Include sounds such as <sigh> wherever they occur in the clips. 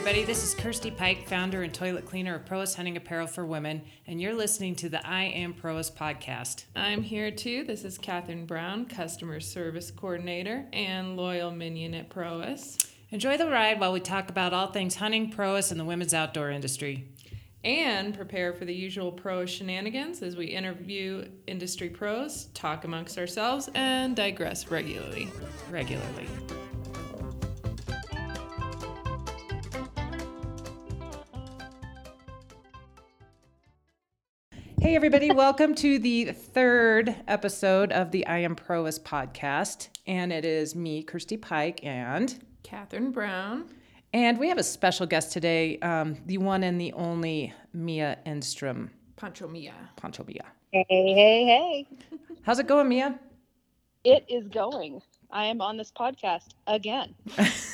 everybody. This is Kirsty Pike, founder and toilet cleaner of Prois Hunting Apparel for Women, and you're listening to the I Am Prois podcast. I'm here too. This is Katherine Brown, customer service coordinator and loyal minion at Prois. Enjoy the ride while we talk about all things hunting, Prois, and the women's outdoor industry. And prepare for the usual pro shenanigans as we interview industry pros, talk amongst ourselves, and digress regularly. Regularly. Hey, everybody, welcome to the third episode of the I Am Prois podcast. And it is me, Kirsty Pike, and Catherine Brown. And we have a special guest today, um, the one and the only Mia Enstrom. Poncho Mia. Poncho Mia. Hey, hey, hey. How's it going, Mia? It is going. I am on this podcast again. <laughs>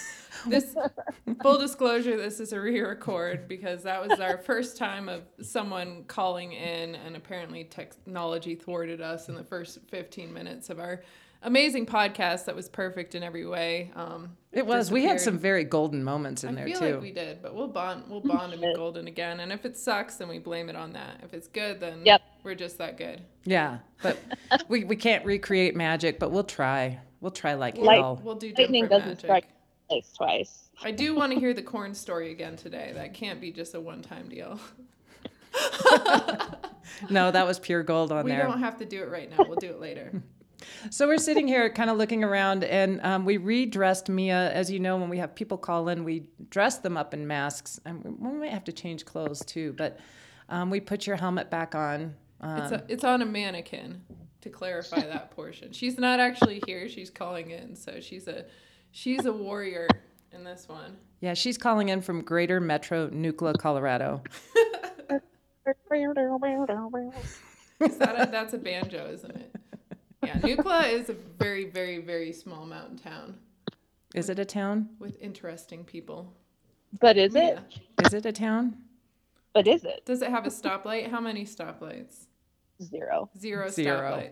This <laughs> full disclosure, this is a re-record because that was our first time of someone calling in, and apparently technology thwarted us in the first 15 minutes of our amazing podcast. That was perfect in every way. Um, It was. We had some very golden moments in I there feel too. like we did, but we'll bond. We'll bond and be golden again. And if it sucks, then we blame it on that. If it's good, then Yep. we're just that good. yeah, but we, we can't recreate magic, but we'll try. We'll try like Light- hell. We'll do Lightning doesn't magic. strike twice. twice. I do want to hear the corn story again today. That can't be just a one-time deal. <laughs> No, that was pure gold on We there. We don't have to do it right now. We'll do it later. <laughs> So we're sitting here kind of looking around, and um, we redressed Mia. As you know, when we have people call in, we dress them up in masks. And we we might have to change clothes too, but um, we put your helmet back on. Um, It's a, it's on a mannequin to clarify that portion. She's not actually here. She's calling in, so she's a she's a warrior in this one. yeah, she's calling in from Greater Metro Nucla, Colorado. Is that a, that's a banjo, isn't it? Yeah, Nucla is a very very very small mountain town Is it a town? with interesting people. But is it? Yeah. Is it a town? But is it? Does it have a stoplight? How many stoplights? Zero. Zero, Zero.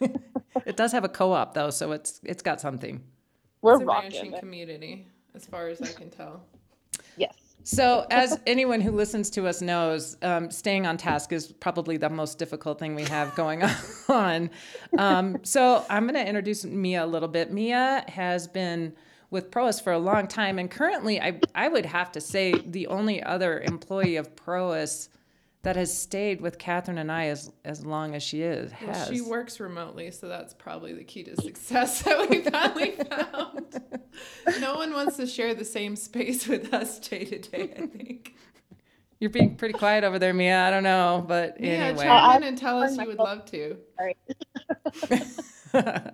stoplights. <laughs> It does have a co-op though, so it's it's got something. We're It's a rocking ranching it. community, as far as I can tell. Yes. So, as anyone who listens to us knows, um, staying on task is probably the most difficult thing we have going <laughs> on. Um, so, I'm going to introduce Mia a little bit. Mia has been with Prois for a long time, and currently, I, I would have to say, the only other employee of Prois that has stayed with Catherine and I as, as long as she is. Well, she works remotely, so that's probably the key to success <laughs> that we finally found. no one wants to share the same space with us day to day, I think. You're being pretty quiet over there, Mia. I don't know, but Yeah, anyway. chime in and tell us you would love to. <laughs> <laughs>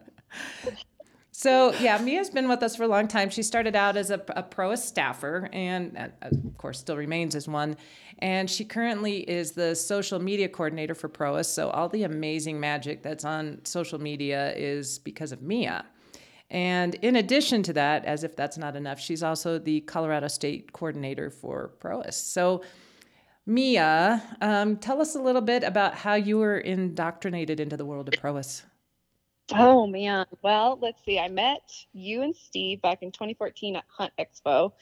So yeah, Mia's been with us for a long time. She started out as a, a Proas staffer, and uh, of course still remains as one. And she currently is the social media coordinator for Prois. So all the amazing magic that's on social media is because of Mia. And in addition to that, as if that's not enough, she's also the Colorado State coordinator for Prois. So Mia, um, tell us a little bit about how you were indoctrinated into the world of Prois. Oh man. Well, let's see. I met you and Steve back in 2014 at Hunt Expo,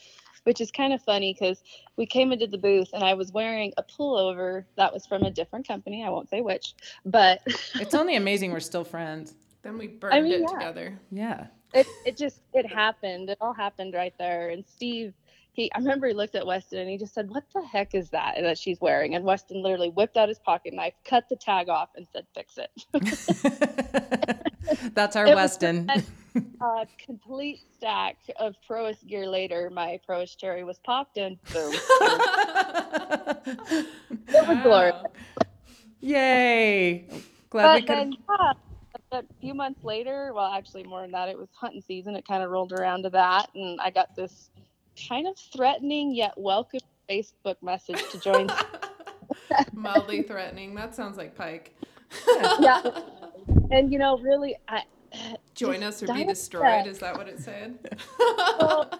which is kind of funny because we came into the booth and I was wearing a pullover that was from a different company. I won't say which, but <laughs> It's only amazing we're still friends. Then we burned mean, it yeah. together. Yeah. it it just it happened. It all happened right there. And Steve, he I remember he looked at Weston and he just said, "What the heck is that that she's wearing?" And Weston literally whipped out his pocket knife, cut the tag off, and said, "Fix it." <laughs> <laughs> <laughs> That's our It Weston. <laughs> A complete stack of Prois gear later, my Prois cherry was popped and boom. <laughs> It was glorious. Yay. Glad we But could. then, yeah, a few months later, well, actually more than that, it was hunting season. It kind of rolled around to that, and I got this kind of threatening yet welcome Facebook message to join. Mildly threatening. That sounds like Pike. yeah, and you know, really, I <sighs> Join us or be destroyed. Is that what it said? <laughs> well,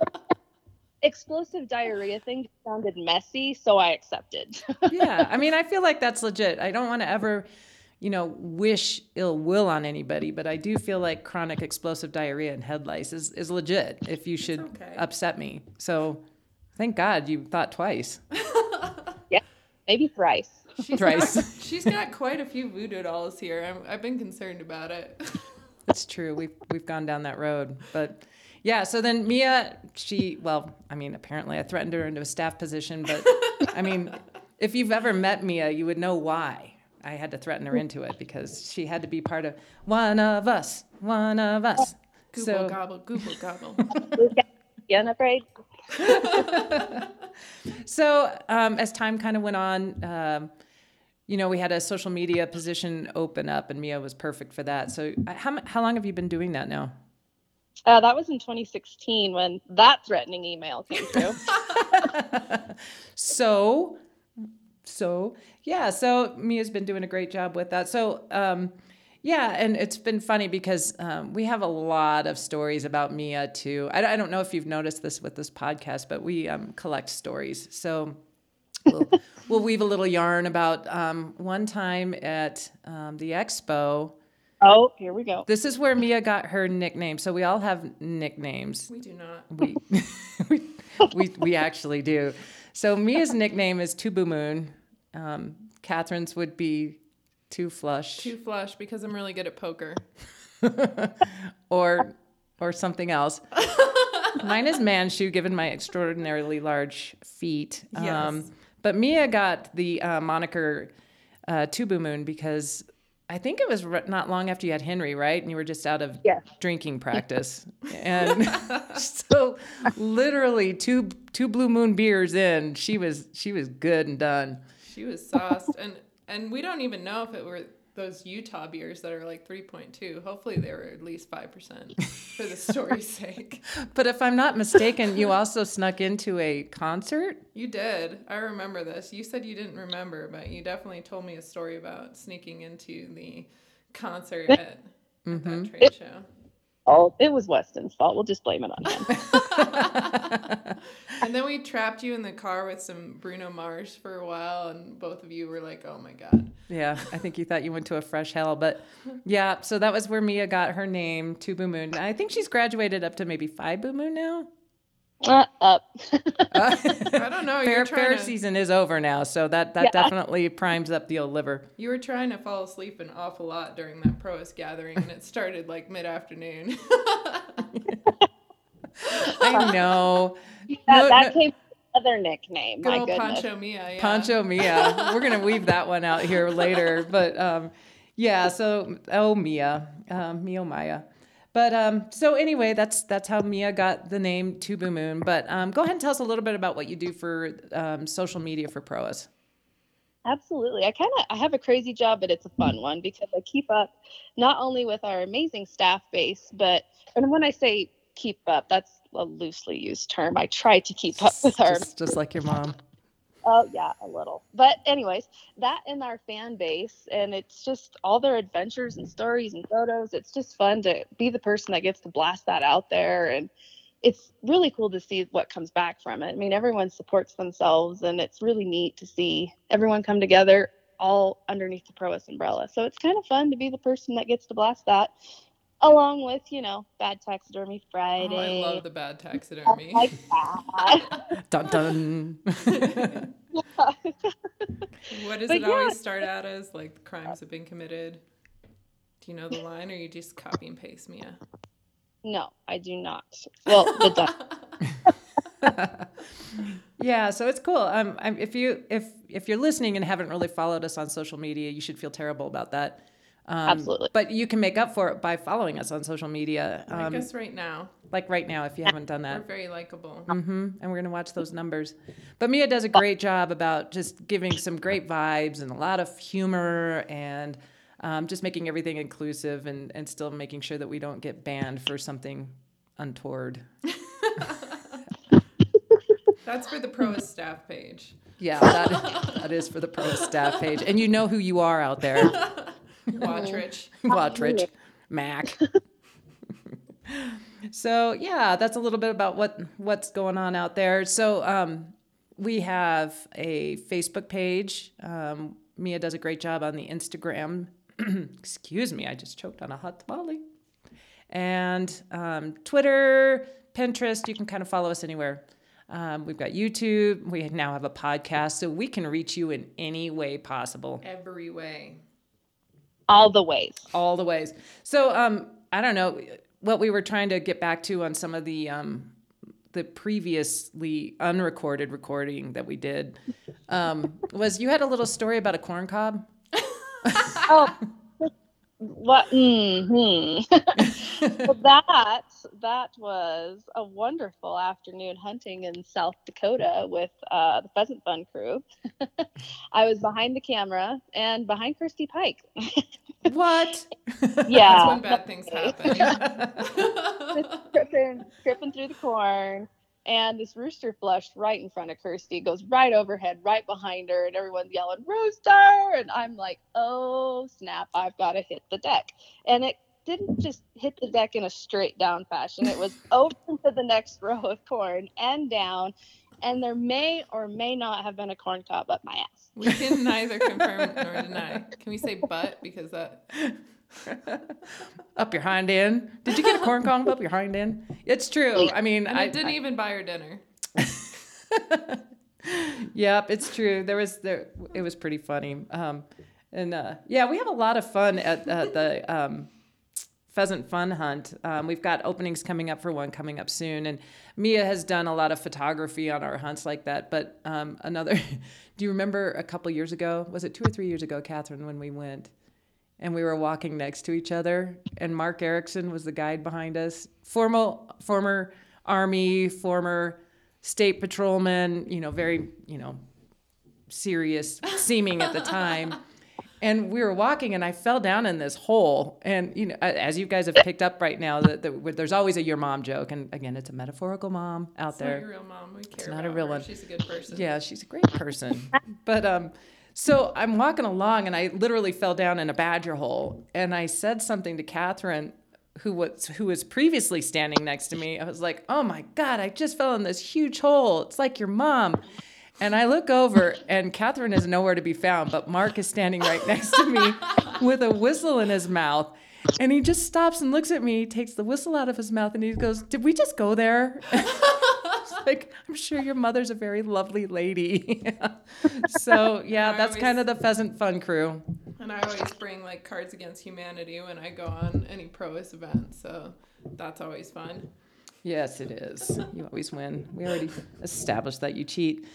explosive diarrhea thing sounded messy, so I accepted. <laughs> yeah. I mean, I feel like that's legit. I don't want to ever, you know, wish ill will on anybody, but I do feel like chronic explosive diarrhea and head lice is, is legit if you should okay. upset me. So Thank God you thought twice. <laughs> Yeah, maybe thrice. She's Thrice. got, <laughs> she's got quite a few voodoo dolls here. I'm, I've been concerned about it. <laughs> It's true. We've we've gone down that road, but yeah. So then Mia, she well, I mean, apparently I threatened her into a staff position, but I mean, if you've ever met Mia, you would know why I had to threaten her into it because she had to be part of one of us, one of us. Google So gobble, Google gobble. You unafraid? so um, as time kind of went on. Um, you know, we had a social media position open up, and Mia was perfect for that. So, uh, how, how long have you been doing that now? Uh, that was in 2016 when that threatening email came through. <laughs> <laughs> so so yeah so mia's been doing a great job with that so um yeah and it's been funny because um, we have a lot of stories about mia too I, I don't know if you've noticed this with this podcast but we um, collect stories so we'll, we'll weave a little yarn about um, one time at um, the expo oh, here we go. this is where mia got her nickname so we all have nicknames We do not. we, <laughs> we, we, we actually do. So Mia's nickname is Tubu Moon. Um, Catherine's would be Two Flush Too flush because I'm really good at poker. <laughs> or or something else. <laughs> Mine is Manchu, given my extraordinarily large feet. Um, Yes. But Mia got the uh, moniker uh, Tubu Moon because I think it was r- not long after you had Henry, right? And you were just out of Yes. drinking practice, and <laughs> so literally two two Blue Moon beers in, she was she was good and done. She was sauced, and and we don't even know if it were those Utah beers that are like 3.2. Hopefully, they were at least five percent for the story's <laughs> sake. But if I'm not mistaken, you also snuck into a concert. You did. I remember this. You said you didn't remember, but you definitely told me a story about sneaking into the concert at, at that mm-hmm. trade show. Oh, it was Weston's fault. We'll just blame it on him. <laughs> <laughs> And then we trapped you in the car with some Bruno Mars for a while, and both of you were like, "Oh my god." Yeah, I think you thought you went to a fresh hell, but yeah. So that was where Mia got her name, Tubu Moon. I think she's graduated up to maybe five Boo Moon now. Uh, up. <laughs> I don't know. fair fair to, season is over now, so that that Yeah. definitely primes up the old liver. You were trying to fall asleep an awful lot during that Prois gathering, and it started like mid afternoon. <laughs> I know. <laughs> that No, that no. came from another nickname. Good My old goodness. Poncho Mia. Yeah. Poncho Mia. We're gonna weave that one out here later, but um, yeah. So oh Mia, um, Mia Maya. But um, so anyway, that's that's how Mia got the name Tubu Moon. But um, go ahead and tell us a little bit about what you do for um, social media for Prois. Absolutely. I kind of I have a crazy job, but it's a fun one because I keep up not only with our amazing staff base, but and when I say keep up, that's a loosely used term. I try to keep up with our Just, just like your mom. Oh yeah, a little. But anyways, that in our fan base, and it's just all their adventures and stories and photos. It's just fun to be the person that gets to blast that out there, and it's really cool to see what comes back from it. I mean, everyone supports themselves, and it's really neat to see everyone come together all underneath the Prois umbrella. So it's kind of fun to be the person that gets to blast that, along with you know Bad Taxidermy Oh, Friday. I love the bad taxidermy. like that. <laughs> Dun dun. <laughs> what does But it yeah. always start out as? Like crimes have been committed. Do you know the line, or you just copy and paste Mia? no, I do not. Well, the dun- <laughs> yeah, so it's cool. Um, I'm, if you if if you're listening and haven't really followed us on social media, you should feel terrible about that. Um, Absolutely. But you can make up for it by following us on social media. I Um, guess right now like right now, if you haven't done that. we're very likable. hmm And we're gonna watch those numbers. But Mia does a great job about just giving some great vibes and a lot of humor and um, just making everything inclusive and, and still making sure that we don't get banned for something untoward. <laughs> That's for the Proas staff page. Yeah, that, that is for the pro staff page. And you know who you are out there. <laughs> Wattrich. Wattrich, <laughs> Mac. <laughs> so yeah, that's a little bit about what what's going on out there. So um, we have a Facebook page. Um, Mia does a great job on the Instagram. <clears throat> Excuse me, I just choked on a hot tamale. And um, Twitter, Pinterest, you can kind of follow us anywhere. Um, we've got YouTube. We now have a podcast, so we can reach you in any way possible, Every way. All the ways. all the ways. So um, I don't know what we were trying to get back to on some of the um, the previously unrecorded recording that we did um, was you had a little story about a corn cob. Oh, what? hmm <laughs> well, that that was a wonderful afternoon hunting in South Dakota with uh, the Pheasant Fun crew. <laughs> I was behind the camera and behind Kirsty Pike. <laughs> What? yeah, That's when bad things happen. tripping, tripping through the corn. And this rooster flushed right in front of Kirsty, goes right overhead, right behind her, and everyone's yelling, Rooster! And I'm like, oh snap, I've got to hit the deck. And it didn't just hit the deck in a straight down fashion, it was <laughs> over to the next row of corn and down. And there may or may not have been a corn cob up my ass. we can neither confirm nor <laughs> deny. Can we say but? Because that <laughs> up your hind end. Did you get a corn cob up your hind end? It's true. I mean, and I I didn't I- even buy her dinner. <laughs> Yep, it's true. There was there. It was pretty funny. Um, and uh, yeah, we have a lot of fun at, at the um, pheasant fun hunt. Um, we've got openings coming up for one coming up soon, and Mia has done a lot of photography on our hunts like that. But um, another, <laughs> do you remember a couple years ago? Was it two or three years ago, Catherine, when we went? And we were walking next to each other, and Mark Erickson was the guide behind us. Former, former Army, former state patrolman, you know, very, you know, serious seeming at the time. <laughs> And we were walking, and I fell down in this hole. And you know, as you guys have picked up right now, that, that there's always a your mom joke. And again, it's a metaphorical mom out there. It's not there. your real mom. We care not about a real her. one. She's a good person. Yeah, she's a great person. but um, so I'm walking along, and I literally fell down in a badger hole. And I said something to Catherine, who was who was previously standing next to me. I was like, "Oh my god, I just fell in this huge hole. It's like your mom." And I look over, and Catherine is nowhere to be found, but Mark is standing right next to me <laughs> with a whistle in his mouth. And he just stops and looks at me, takes the whistle out of his mouth, and he goes, Did we just go there? <laughs> It's <laughs> like, I'm sure your mother's a very lovely lady. <laughs> so, <laughs> yeah, I that's kind of the Pheasant Fun crew. And I always bring like Cards Against Humanity when I go on any Prois event, so that's always fun. Yes, it is. You always win. We already established that you cheat.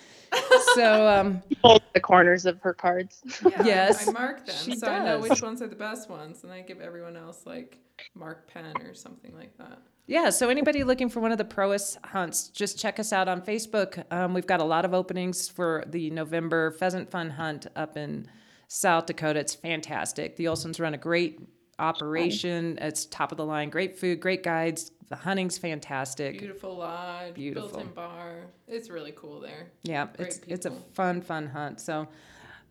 So, um, Hold the corners of her cards. Yeah, Yes, I mark them, she so I know which ones are the best ones, and I give everyone else like mark pen or something like that. Yeah, so anybody looking for one of the Prois hunts, just check us out on Facebook. Um, we've got a lot of openings for the November pheasant fun hunt up in South Dakota. It's fantastic. The Olsons run a great operation. It's top of the line, great food, great guides. The hunting's fantastic. Beautiful lodge, Beautiful. built-in bar. It's really cool there. Yeah, Great it's it's a fun fun hunt. So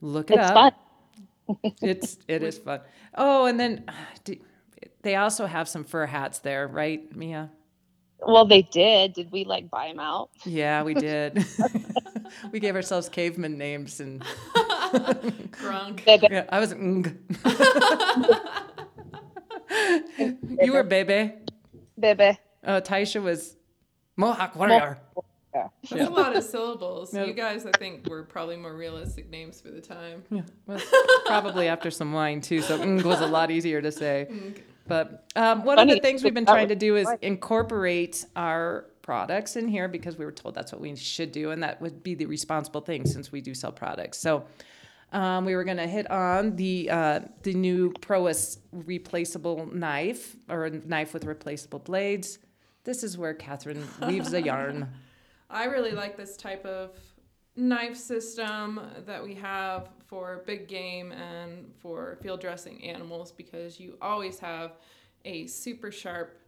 look it It's up. fun. <laughs> It's it is fun. Oh, and then uh, do, they also have some fur hats there, right, Mia? Well, they did. Did we like buy them out? Yeah, we <laughs> did. <laughs> we gave ourselves caveman names, and <laughs> Grunk. They- they- yeah, I was. Ng. you were Bebe. Bebe. Uh, Taisha was Mohawk Warrior. That's Yeah. a lot of syllables. Yeah. You guys, I think, were probably more realistic names for the time. Yeah, well, probably after some wine too, so Ng was a lot easier to say. But um, one of the things we've been trying to do is incorporate our products in here because we were told that's what we should do, and that would be the responsible thing since we do sell products. So um, we were going to hit on the uh, the new Prois replaceable knife or a knife with replaceable blades. This is where Catherine weaves a yarn. <laughs> I really like this type of knife system that we have for big game and for field dressing animals because you always have a super sharp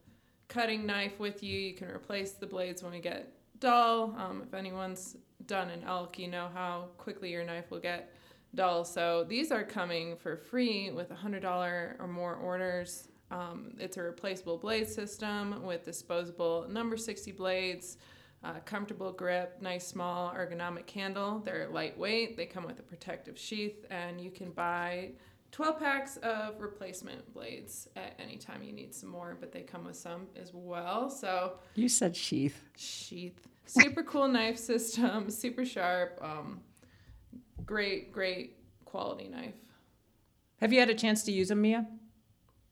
cutting knife with you. You can replace the blades when we get dull. Um, if anyone's done an elk, you know how quickly your knife will get dull. So these are coming for free with $100 or more orders. Um, it's a replaceable blade system with disposable number 60 blades. Uh, comfortable grip, nice small ergonomic handle. They're lightweight. They come with a protective sheath, and you can buy 12 packs of replacement blades at any time you need some more, but they come with some as well. So You said sheath. sheath, super cool <laughs> knife system, super sharp, um, great, great quality knife. Have you had a chance to use them, Mia?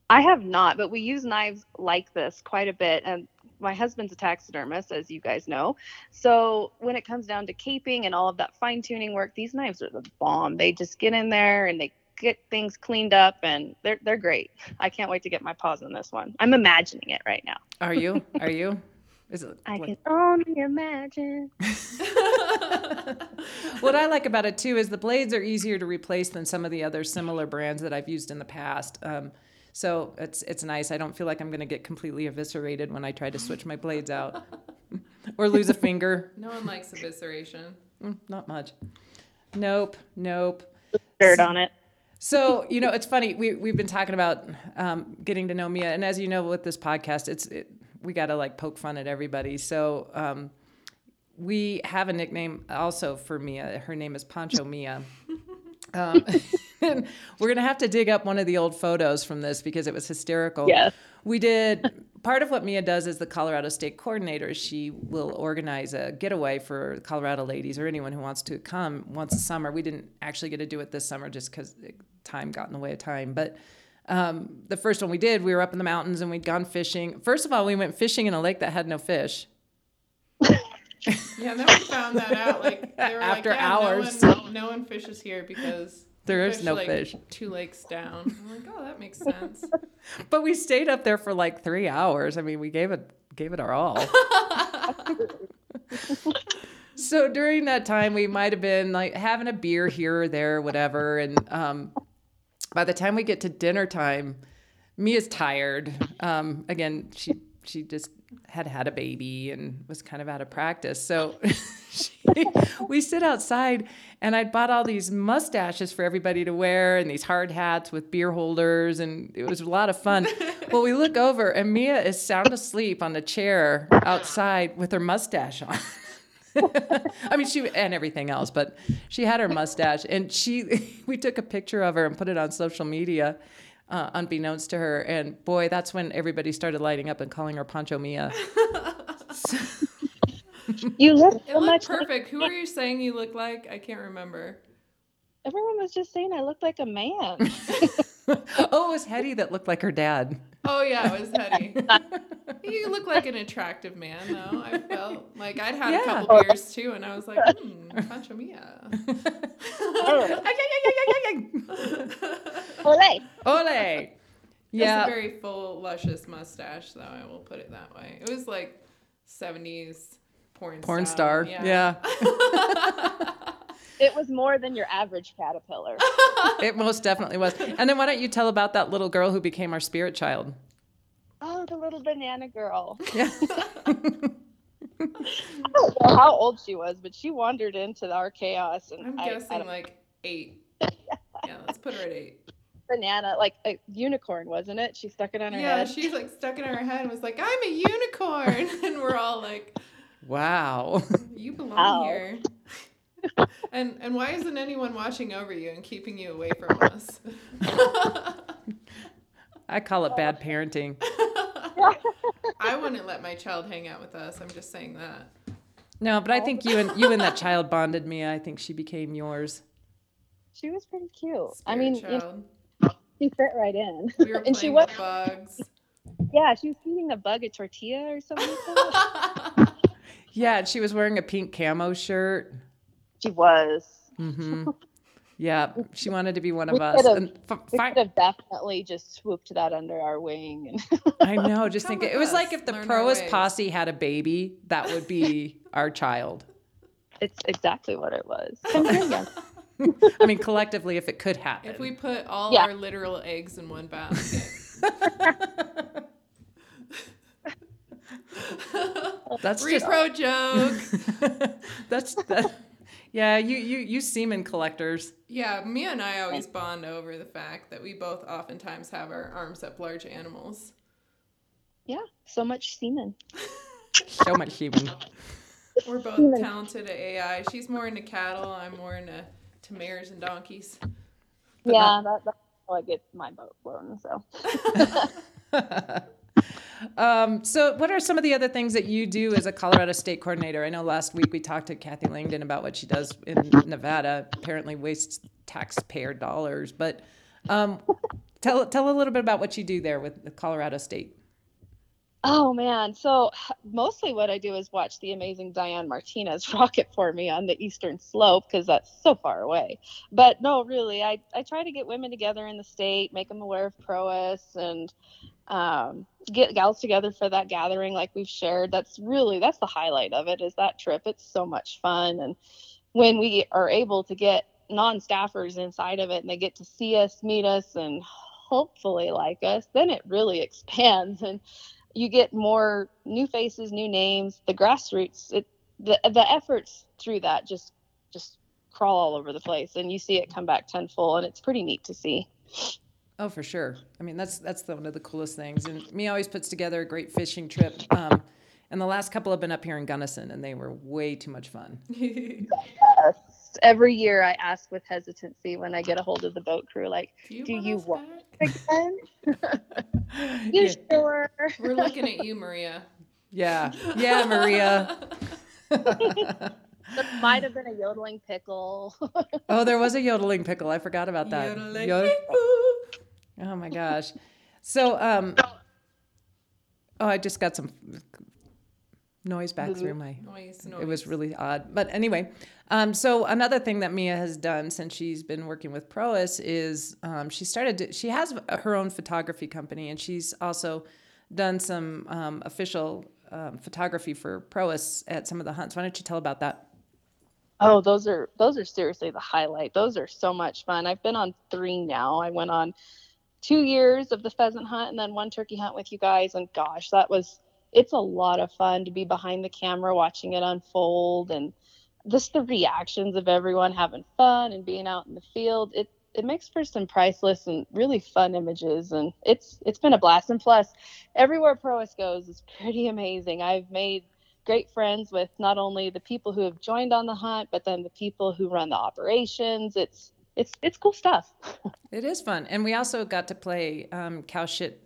I have not, but we use knives like this quite a bit. And my husband's a taxidermist, as you guys know. So when it comes down to caping and all of that fine tuning work, these knives are the bomb. They just get in there and they get things cleaned up and they're they're great. I can't wait to get my paws on this one. I'm imagining it right now. Are you? <laughs> Are you? Is it I like- can only imagine. <laughs> <laughs> what I like about it too is the blades are easier to replace than some of the other similar brands that I've used in the past. Um, so it's it's nice. I don't feel like I'm going to get completely eviscerated when I try to switch my blades out or lose a finger. No one likes evisceration. Mm, Not much. Nope. Nope. Dirt on it. So you know, it's funny. We we've been talking about um, getting to know Mia, and as you know, with this podcast, it's it, we got to like poke fun at everybody. So um, we have a nickname also for Mia. Her name is Poncho Mia. <laughs> Um, <laughs> and <laughs> we're gonna have to dig up one of the old photos from this because it was hysterical. Yes. We did part of what Mia does as the Colorado State coordinator. She will organize a getaway for Colorado ladies or anyone who wants to come once a summer. We didn't actually get to do it this summer just because time got in the way of time. But um, the first one we did, we were up in the mountains and we'd gone fishing. First of all, we went fishing in a lake that had no fish. <laughs> Yeah, and then we found that out like they were After like, yeah, hours. No one, no one fishes here because There is fish, no like, fish. Two lakes down. I'm like, oh, that makes sense. <laughs> But we stayed up there for like three hours. I mean, we gave it gave it our all. <laughs> so during that time, we might have been like having a beer here or there, whatever. And um, by the time we get to dinner time, Mia's tired. Um, again, she she just had had a baby and was kind of out of practice. So <laughs> she, we sit outside, and I'd bought all these mustaches for everybody to wear and these hard hats with beer holders, and it was a lot of fun. well, we look over, and Mia is sound asleep on the chair outside with her mustache on. <laughs> I mean, she and everything else, but she had her mustache, and she. <laughs> We took a picture of her and put it on social media, uh, unbeknownst to her. And boy, that's when everybody started lighting up and calling her Poncho Mia. <laughs> You look It so looked much like- perfect. Who are you saying you look like? I can't remember. everyone was just saying I look like a man. <laughs> oh, it was Hetty that looked like her dad. Oh yeah, it was Hetty. <laughs> you look like an attractive man, though. I felt like I'd had Yeah. a couple beers too, and I was like, hmm, Poncho Mia. <laughs> Olay. Ole. Yeah. It's a very full, luscious mustache, though. I will put it that way. It was like '70s porn Porn style, star. Yeah. <laughs> It was more than your average caterpillar. <laughs> it most definitely was. And then why don't you tell about that little girl who became our spirit child? Oh, the little banana girl. Yeah. <laughs> <laughs> I don't know how old she was, but she wandered into our chaos and I'm I, guessing I like eight. Yeah, let's put her at eight. banana, like a unicorn, wasn't it? She stuck it on her Yeah, head. she's like stuck in her head and was like, "I'm a unicorn," and we're all like, Wow. "You belong Wow. here." And and why isn't anyone watching over you and keeping you away from us? <laughs> I call it bad parenting. <laughs> I wouldn't let my child hang out with us. I'm just saying that. No, but I think you and you and that child bonded me. I think she became yours. she was pretty cute. I Spirit mean, you know, child. she fit right in. we were <laughs> and playing she was, bugs. yeah, she was feeding a bug a tortilla or something. like that. Yeah, and she was wearing a pink camo shirt. She was. hmm Yeah, she wanted to be one of We us. could've- And f- We could have definitely just swooped that under our wing. And <laughs> I know, just Come think with it was like if the learn Prois posse had a baby, that would be <laughs> our child. it's exactly what it was. <laughs> Come here, young. I mean, collectively, if it could happen. If we put all Yeah. our literal eggs in one basket. That's just Repro joke. that's that. Yeah, you you you semen collectors. Yeah, Mia and I always bond over the fact that we both oftentimes have our arms up large animals. Yeah, so much semen. <laughs> So much semen. We're both Human. talented at AI. She's more into cattle. I'm more into to mares and donkeys. But yeah, that, that's how I get my boat blown. So. <laughs> <laughs> um, so, what are some of the other things that you do as a Colorado State coordinator? I know last week we talked to Kathy Langdon about what she does in Nevada. Apparently, wastes taxpayer dollars. But um, tell tell a little bit about what you do there with the Colorado State. Oh man, so <sighs> mostly what I do is watch the amazing Diane Martinez <laughs> rocket for me on the eastern slope because that's so far away. But no, really, I, I try to get women together in the state, make them aware of PROIS, and um, get gals together for that gathering like we've shared. That's really that's the highlight of it is that trip. It's so much fun, and when we are able to get non-staffers inside of it and they get to see us, meet us, and hopefully like us, then it really <laughs> expands and you get more new faces, new names. The grassroots, it the the efforts through that just just crawl all over the place, and you see it come back tenfold, and it's pretty neat to see. Oh, for sure. I mean, that's that's the, one of the coolest things. And me always puts together a great fishing trip. Um, and the last couple have been up here in Gunnison, and they were way too much fun. <laughs> yes. Every year, I ask with hesitancy when I get a hold of the boat crew, like, "Do you, do you want again?" <laughs> you yeah. sure? We're looking at you, Maria. Yeah, yeah, Maria. <laughs> there might have been a yodeling pickle. oh, there was a yodeling pickle. I forgot about that. Yodeling Oh my gosh. So, um, oh, I just got some noise back through my noise, noise. It was really odd. But anyway, um, so another thing that Mia has done since she's been working with Prois is um, she started. To, she has her own photography company, and she's also done some um, official um, photography for Prois at some of the hunts. Why don't you tell about that? Oh, those are those are seriously the highlight. Those are so much fun. I've been on three now. I went on two years of the pheasant hunt and then one turkey hunt with you guys, and gosh, that was it's a lot of fun to be behind the camera watching it unfold and just the reactions of everyone having fun and being out in the field. It it makes for some priceless and really fun images and it's it's been a blast. And plus everywhere prois goes is pretty amazing. I've made great friends with not only the people who have joined on the hunt but then the people who run the operations. It's it's it's cool stuff <laughs> it is fun and we also got to play um, cow shit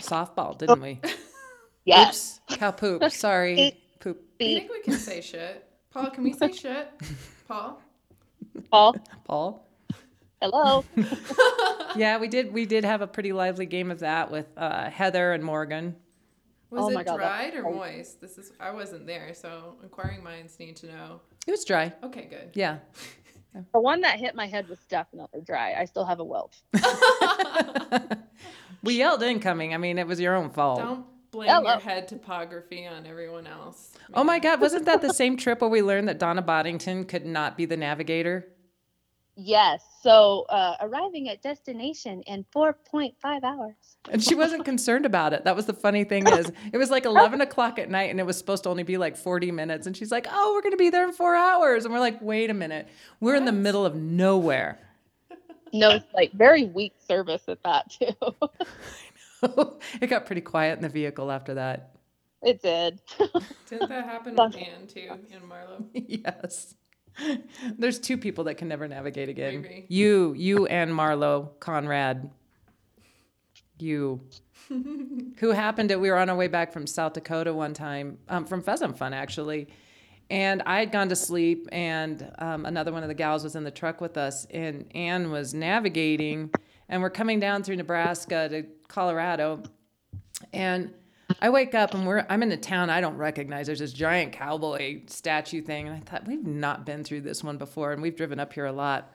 softball didn't we <laughs> Yes. Oops. Cow poop. Sorry. Poop. I think we can say shit. Paul, can we say shit? <laughs> Paul? Paul? Paul? Hello. yeah, we did we did have a pretty lively game of that with uh, Heather and Morgan. Was oh it God, dried or moist? This is I wasn't there, so inquiring minds need to know. It was dry. Okay, good. Yeah. The one that hit my head was definitely dry. I still have a welt. <laughs> we yelled incoming. I mean, it was your own fault. Don't blame Hello. your head topography on everyone else. Oh my God, wasn't that the same trip where we learned that Donna Boddington could not be the navigator? Yes. So uh, arriving at destination in 4.5 hours. And she wasn't concerned about it. That was the funny thing is it was like 11 o'clock at night and it was supposed to only be like 40 minutes. And she's like, oh, we're going to be there in four hours. And we're like, wait a minute. We're what? in the middle of nowhere. No, like very weak service at that too. <laughs> <laughs> it got pretty quiet in the vehicle after that. It did. <laughs> Didn't that happen with Anne too and Marlo? yes. <laughs> There's two people that can never navigate again. Maybe. You, you and Marlo Conrad. You. <laughs> who happened to we were on our way back from South Dakota one time, um, from Pheasant Fun actually. And I had gone to sleep, and um, another one of the gals was in the truck with us, and Anne was navigating, and we're coming down through Nebraska to Colorado, and I wake up and we're I'm in a town I don't recognize. There's this giant cowboy statue thing, and I thought we've not been through this one before, and we've driven up here a lot.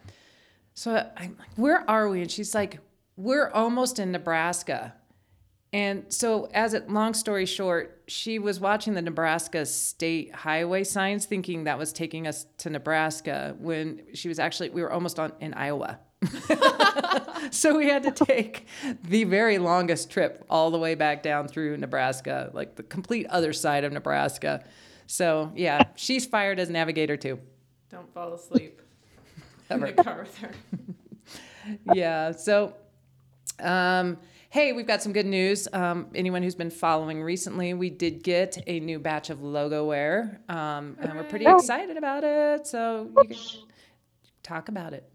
So I'm like, where are we? And she's like, we're almost in Nebraska. And so, as it long story short, she was watching the Nebraska state highway signs, thinking that was taking us to Nebraska. When she was actually, we were almost on in Iowa. <laughs> <laughs> so we had to take the very longest trip all the way back down through Nebraska, like the complete other side of Nebraska. So yeah, she's fired as navigator too. Don't fall asleep <laughs> in the car with her. <laughs> yeah. So, um, hey, we've got some good news. Um, anyone who's been following recently, we did get a new batch of logo wear, um, and we're pretty excited about it. So you can talk about it.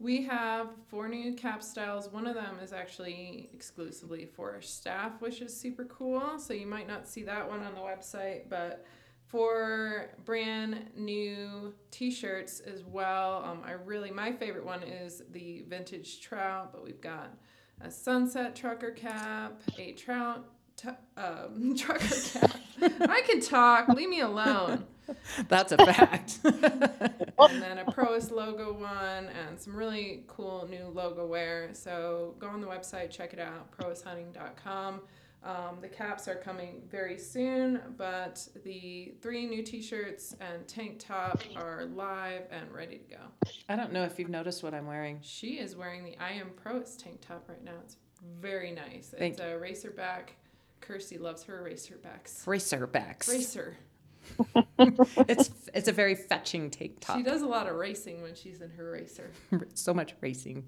We have four new cap styles. One of them is actually exclusively for our staff, which is super cool. So you might not see that one on the website, but for brand new t-shirts as well, um, I really my favorite one is the vintage trout, but we've got a sunset trucker cap, a trout t- um, <laughs> trucker cap. I can talk. Leave me alone <laughs> That's a fact. <laughs> and then a Prois logo one and some really cool new logo wear. So go on the website, check it out, proishunting.com. Um, the caps are coming very soon, but the three new t-shirts and tank top are live and ready to go. I don't know if you've noticed what I'm wearing. She is wearing the I Am Prois tank top right now. It's very nice. Thank it's a racerback. Kirsty loves her racerbacks. Racerbacks. Racer. <laughs> it's it's a very fetching take top. She does a lot of racing when she's in her racer. <laughs> so much racing.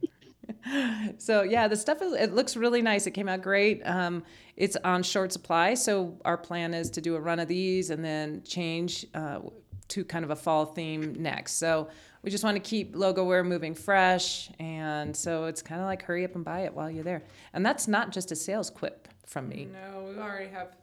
<laughs> so yeah, the stuff is it looks really nice. It came out great. Um, it's on short supply, so our plan is to do a run of these and then change uh, to kind of a fall theme next. So we just want to keep logo wear moving fresh, and so it's kind of like hurry up and buy it while you're there. And that's not just a sales quip from me. No, we already have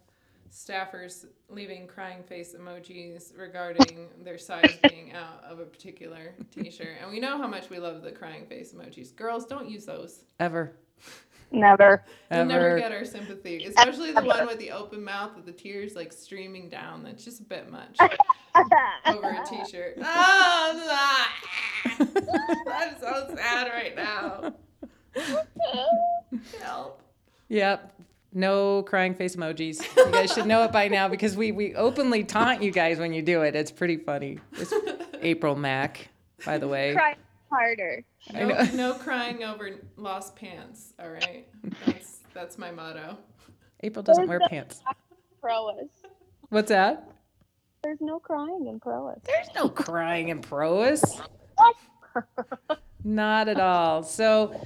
staffers leaving crying face emojis regarding their size being out of a particular t-shirt. And we know how much we love the crying face emojis. Girls, don't use those. Ever, Never. You'll never get our sympathy, especially the one with the open mouth with the tears like streaming down. That's just a bit much <laughs> over a t-shirt. Oh, <laughs> I'm so sad right now. <laughs> Help. Yep. No crying face emojis. You guys should know it by now because we, we openly taunt you guys when you do it. It's pretty funny. It's <laughs> April Mac, by the way. Cry harder. No, no <laughs> crying over lost pants. All right, that's that's my motto. April doesn't wear pants. Prois. What's that? There's no crying in Prois. There's no crying in Prois. <laughs> Not at all. So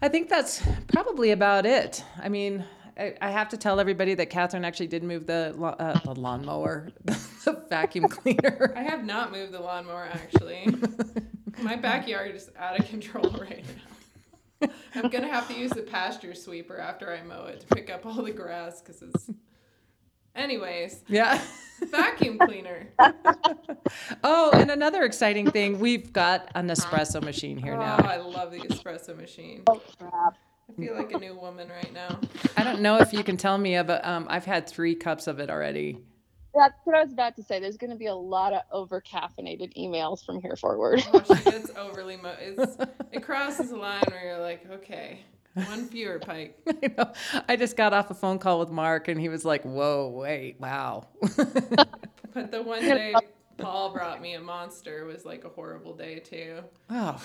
I think that's probably about it. I mean, I, I have to tell everybody that Catherine actually did move the, lo- uh, the lawnmower, <laughs> the vacuum cleaner. I have not moved the lawnmower actually. <laughs> My backyard is out of control <laughs> right now. I'm gonna have to use the pasture sweeper after I mow it to pick up all the grass because it's. Anyways, Yeah. vacuum cleaner. Oh, and another exciting thing, we've got an espresso machine here now. Oh, now. I love the espresso machine. Oh crap. I feel like a new woman right now. <laughs> I don't know if you can tell me, but um, I've had three cups of it already. That's what I was about to say. There's going to be a lot of over caffeinated emails from here forward. Oh, she <laughs> gets overly mo- it's, it crosses a line where you're like, okay, one fewer pike. <laughs> I know. I just got off a phone call with Mark, and he was like, "Whoa, wait, wow." But the one day Paul brought me a monster was like a horrible day too. wow,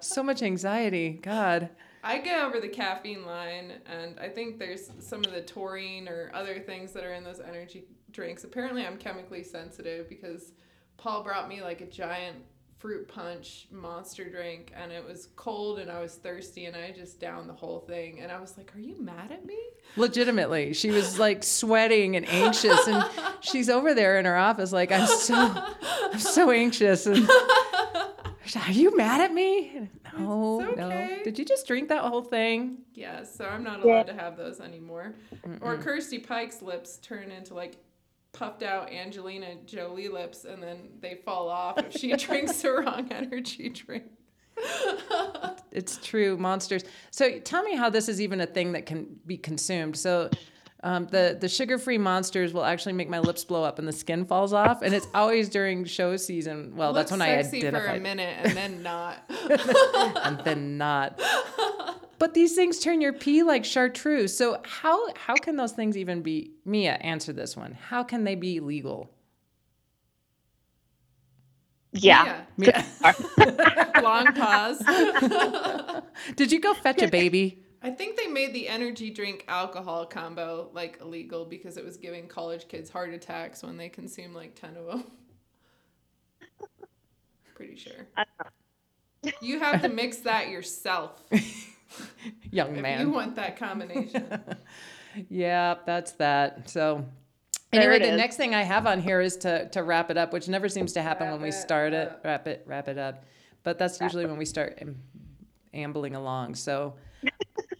so much anxiety. God. I get over the caffeine line, and I think there's some of the taurine or other things that are in those energy drinks. Apparently, I'm chemically sensitive because Paul brought me like a giant fruit punch monster drink, and it was cold, and I was thirsty, and I just downed the whole thing. And I was like, "Are you mad at me?" Legitimately, she was like sweating and anxious, and <laughs> she's over there in her office, like, "I'm so, I'm so anxious." And <laughs> are you mad at me? No, oh, It's no. Did you just drink that whole thing? Yeah, so I'm not allowed to have those anymore. Or Kirsty Pike's lips turn into like puffed out Angelina Jolie lips and then they fall off if she <laughs> drinks the wrong energy drink. <laughs> It's true, monsters. So tell me how this is even a thing that can be consumed. So um, the the sugar free monsters will actually make my lips blow up and the skin falls off, and it's always during show season. Well, that's Looks when I sexy for a minute and then not. <laughs> and then not. But these things turn your pee like chartreuse. So how how can those things even be? Mia, answer this one. How can they be legal? Yeah. Mia, <laughs> Long pause. <laughs> did you go fetch a baby? I think they made the energy drink alcohol combo like illegal because it was giving college kids heart attacks when they consume like 10 of them. Pretty sure. You have to mix that yourself <laughs> Young if man. you want that combination. <laughs> Yeah, that's that. So There anyway, the next thing I have on here is to to wrap it up, which never seems to happen Wrap when we start it. up. Wrap it, wrap it up. But that's usually when we start ambling along. So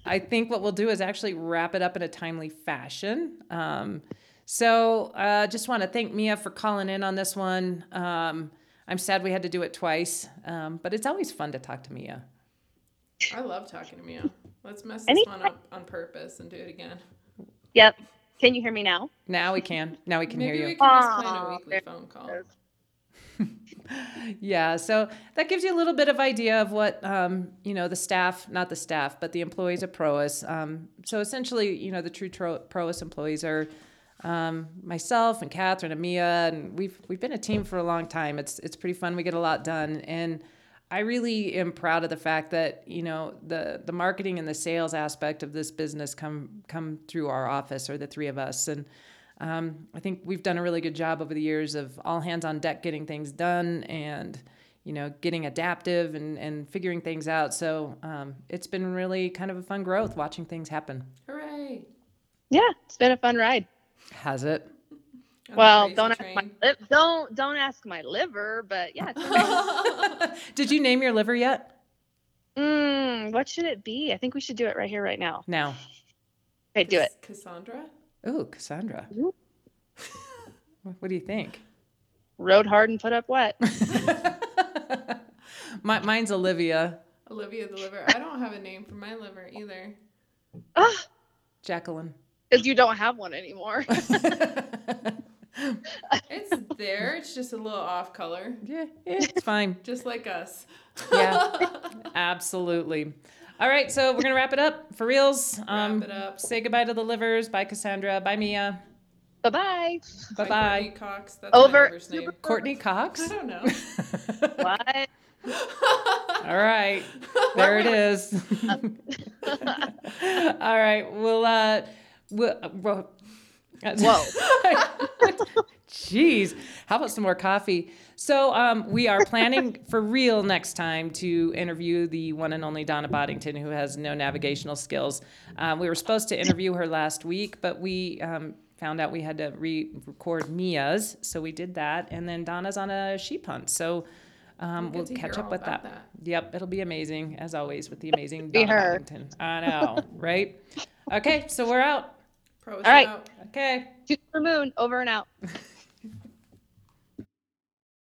I think what we'll do is actually wrap it up in a timely fashion. Um, so uh, just want to thank Mia for calling in on this one. Um, I'm sad we had to do it twice, um, but it's always fun to talk to Mia. I love talking to Mia. Let's mess this Anytime. one up on purpose and do it again. Yep. Can you hear me now? Now we can. Now we can Maybe hear you. we you. can just plan a weekly phone call. Yeah, so that gives you a little bit of idea of what um, you know the staff, not the staff, but the employees of Prois. Um, so essentially, you know, the true Tro- Prois employees are um, myself and Catherine and Mia, and we've we've been a team for a long time. It's it's pretty fun. We get a lot done, and I really am proud of the fact that you know the the marketing and the sales aspect of this business come come through our office or the three of us, and um, I think we've done a really good job over the years of all hands on deck getting things done and you know getting adaptive and, and figuring things out. So um, it's been really kind of a fun growth watching things happen. Hooray! Yeah, it's been a fun ride. Has it? On the well, don't ask my li- don't don't ask my liver, but yeah. It's <laughs> <laughs> Did you name your liver yet? mm, what should it be? I think we should do it right here, right now. Now. Okay, do it. Cassandra? Ooh, Cassandra. Ooh. What what do you think? Rode hard and put up wet. <laughs> My, mine's Olivia. Olivia the liver. I don't have a name for my liver either. Ah, Jacqueline. because you don't have one anymore. <laughs> It's there. It's just a little off color, yeah, yeah, it's fine. just like us. Yeah. <laughs> Absolutely. All right, so we're gonna wrap it up for reals. Um, it up. Say goodbye to the livers. Bye, Cassandra. Bye, Mia. bye bye. Bye bye. Courteney Cox. That's my Over. name. Courteney Cox. I don't know. <laughs> What? All right, there it is. <laughs> <laughs> All right, we'll uh, we'll. uh, we'll Whoa. <laughs> Jeez, how about some more coffee? So um, we are planning <laughs> for real next time to interview the one and only Donna Boddington, who has no navigational skills. Um, we were supposed to interview her last week, but we um, found out we had to re-record Mia's, so we did that. And then Donna's on a sheep hunt, so um, We'll we'll get to catch up with that. that. Yep, it'll be amazing as always with the <laughs> amazing Donna. Boddington. I know, right? Okay, so we're out. Prois All right. out. Okay. To the moon, over and out. <laughs>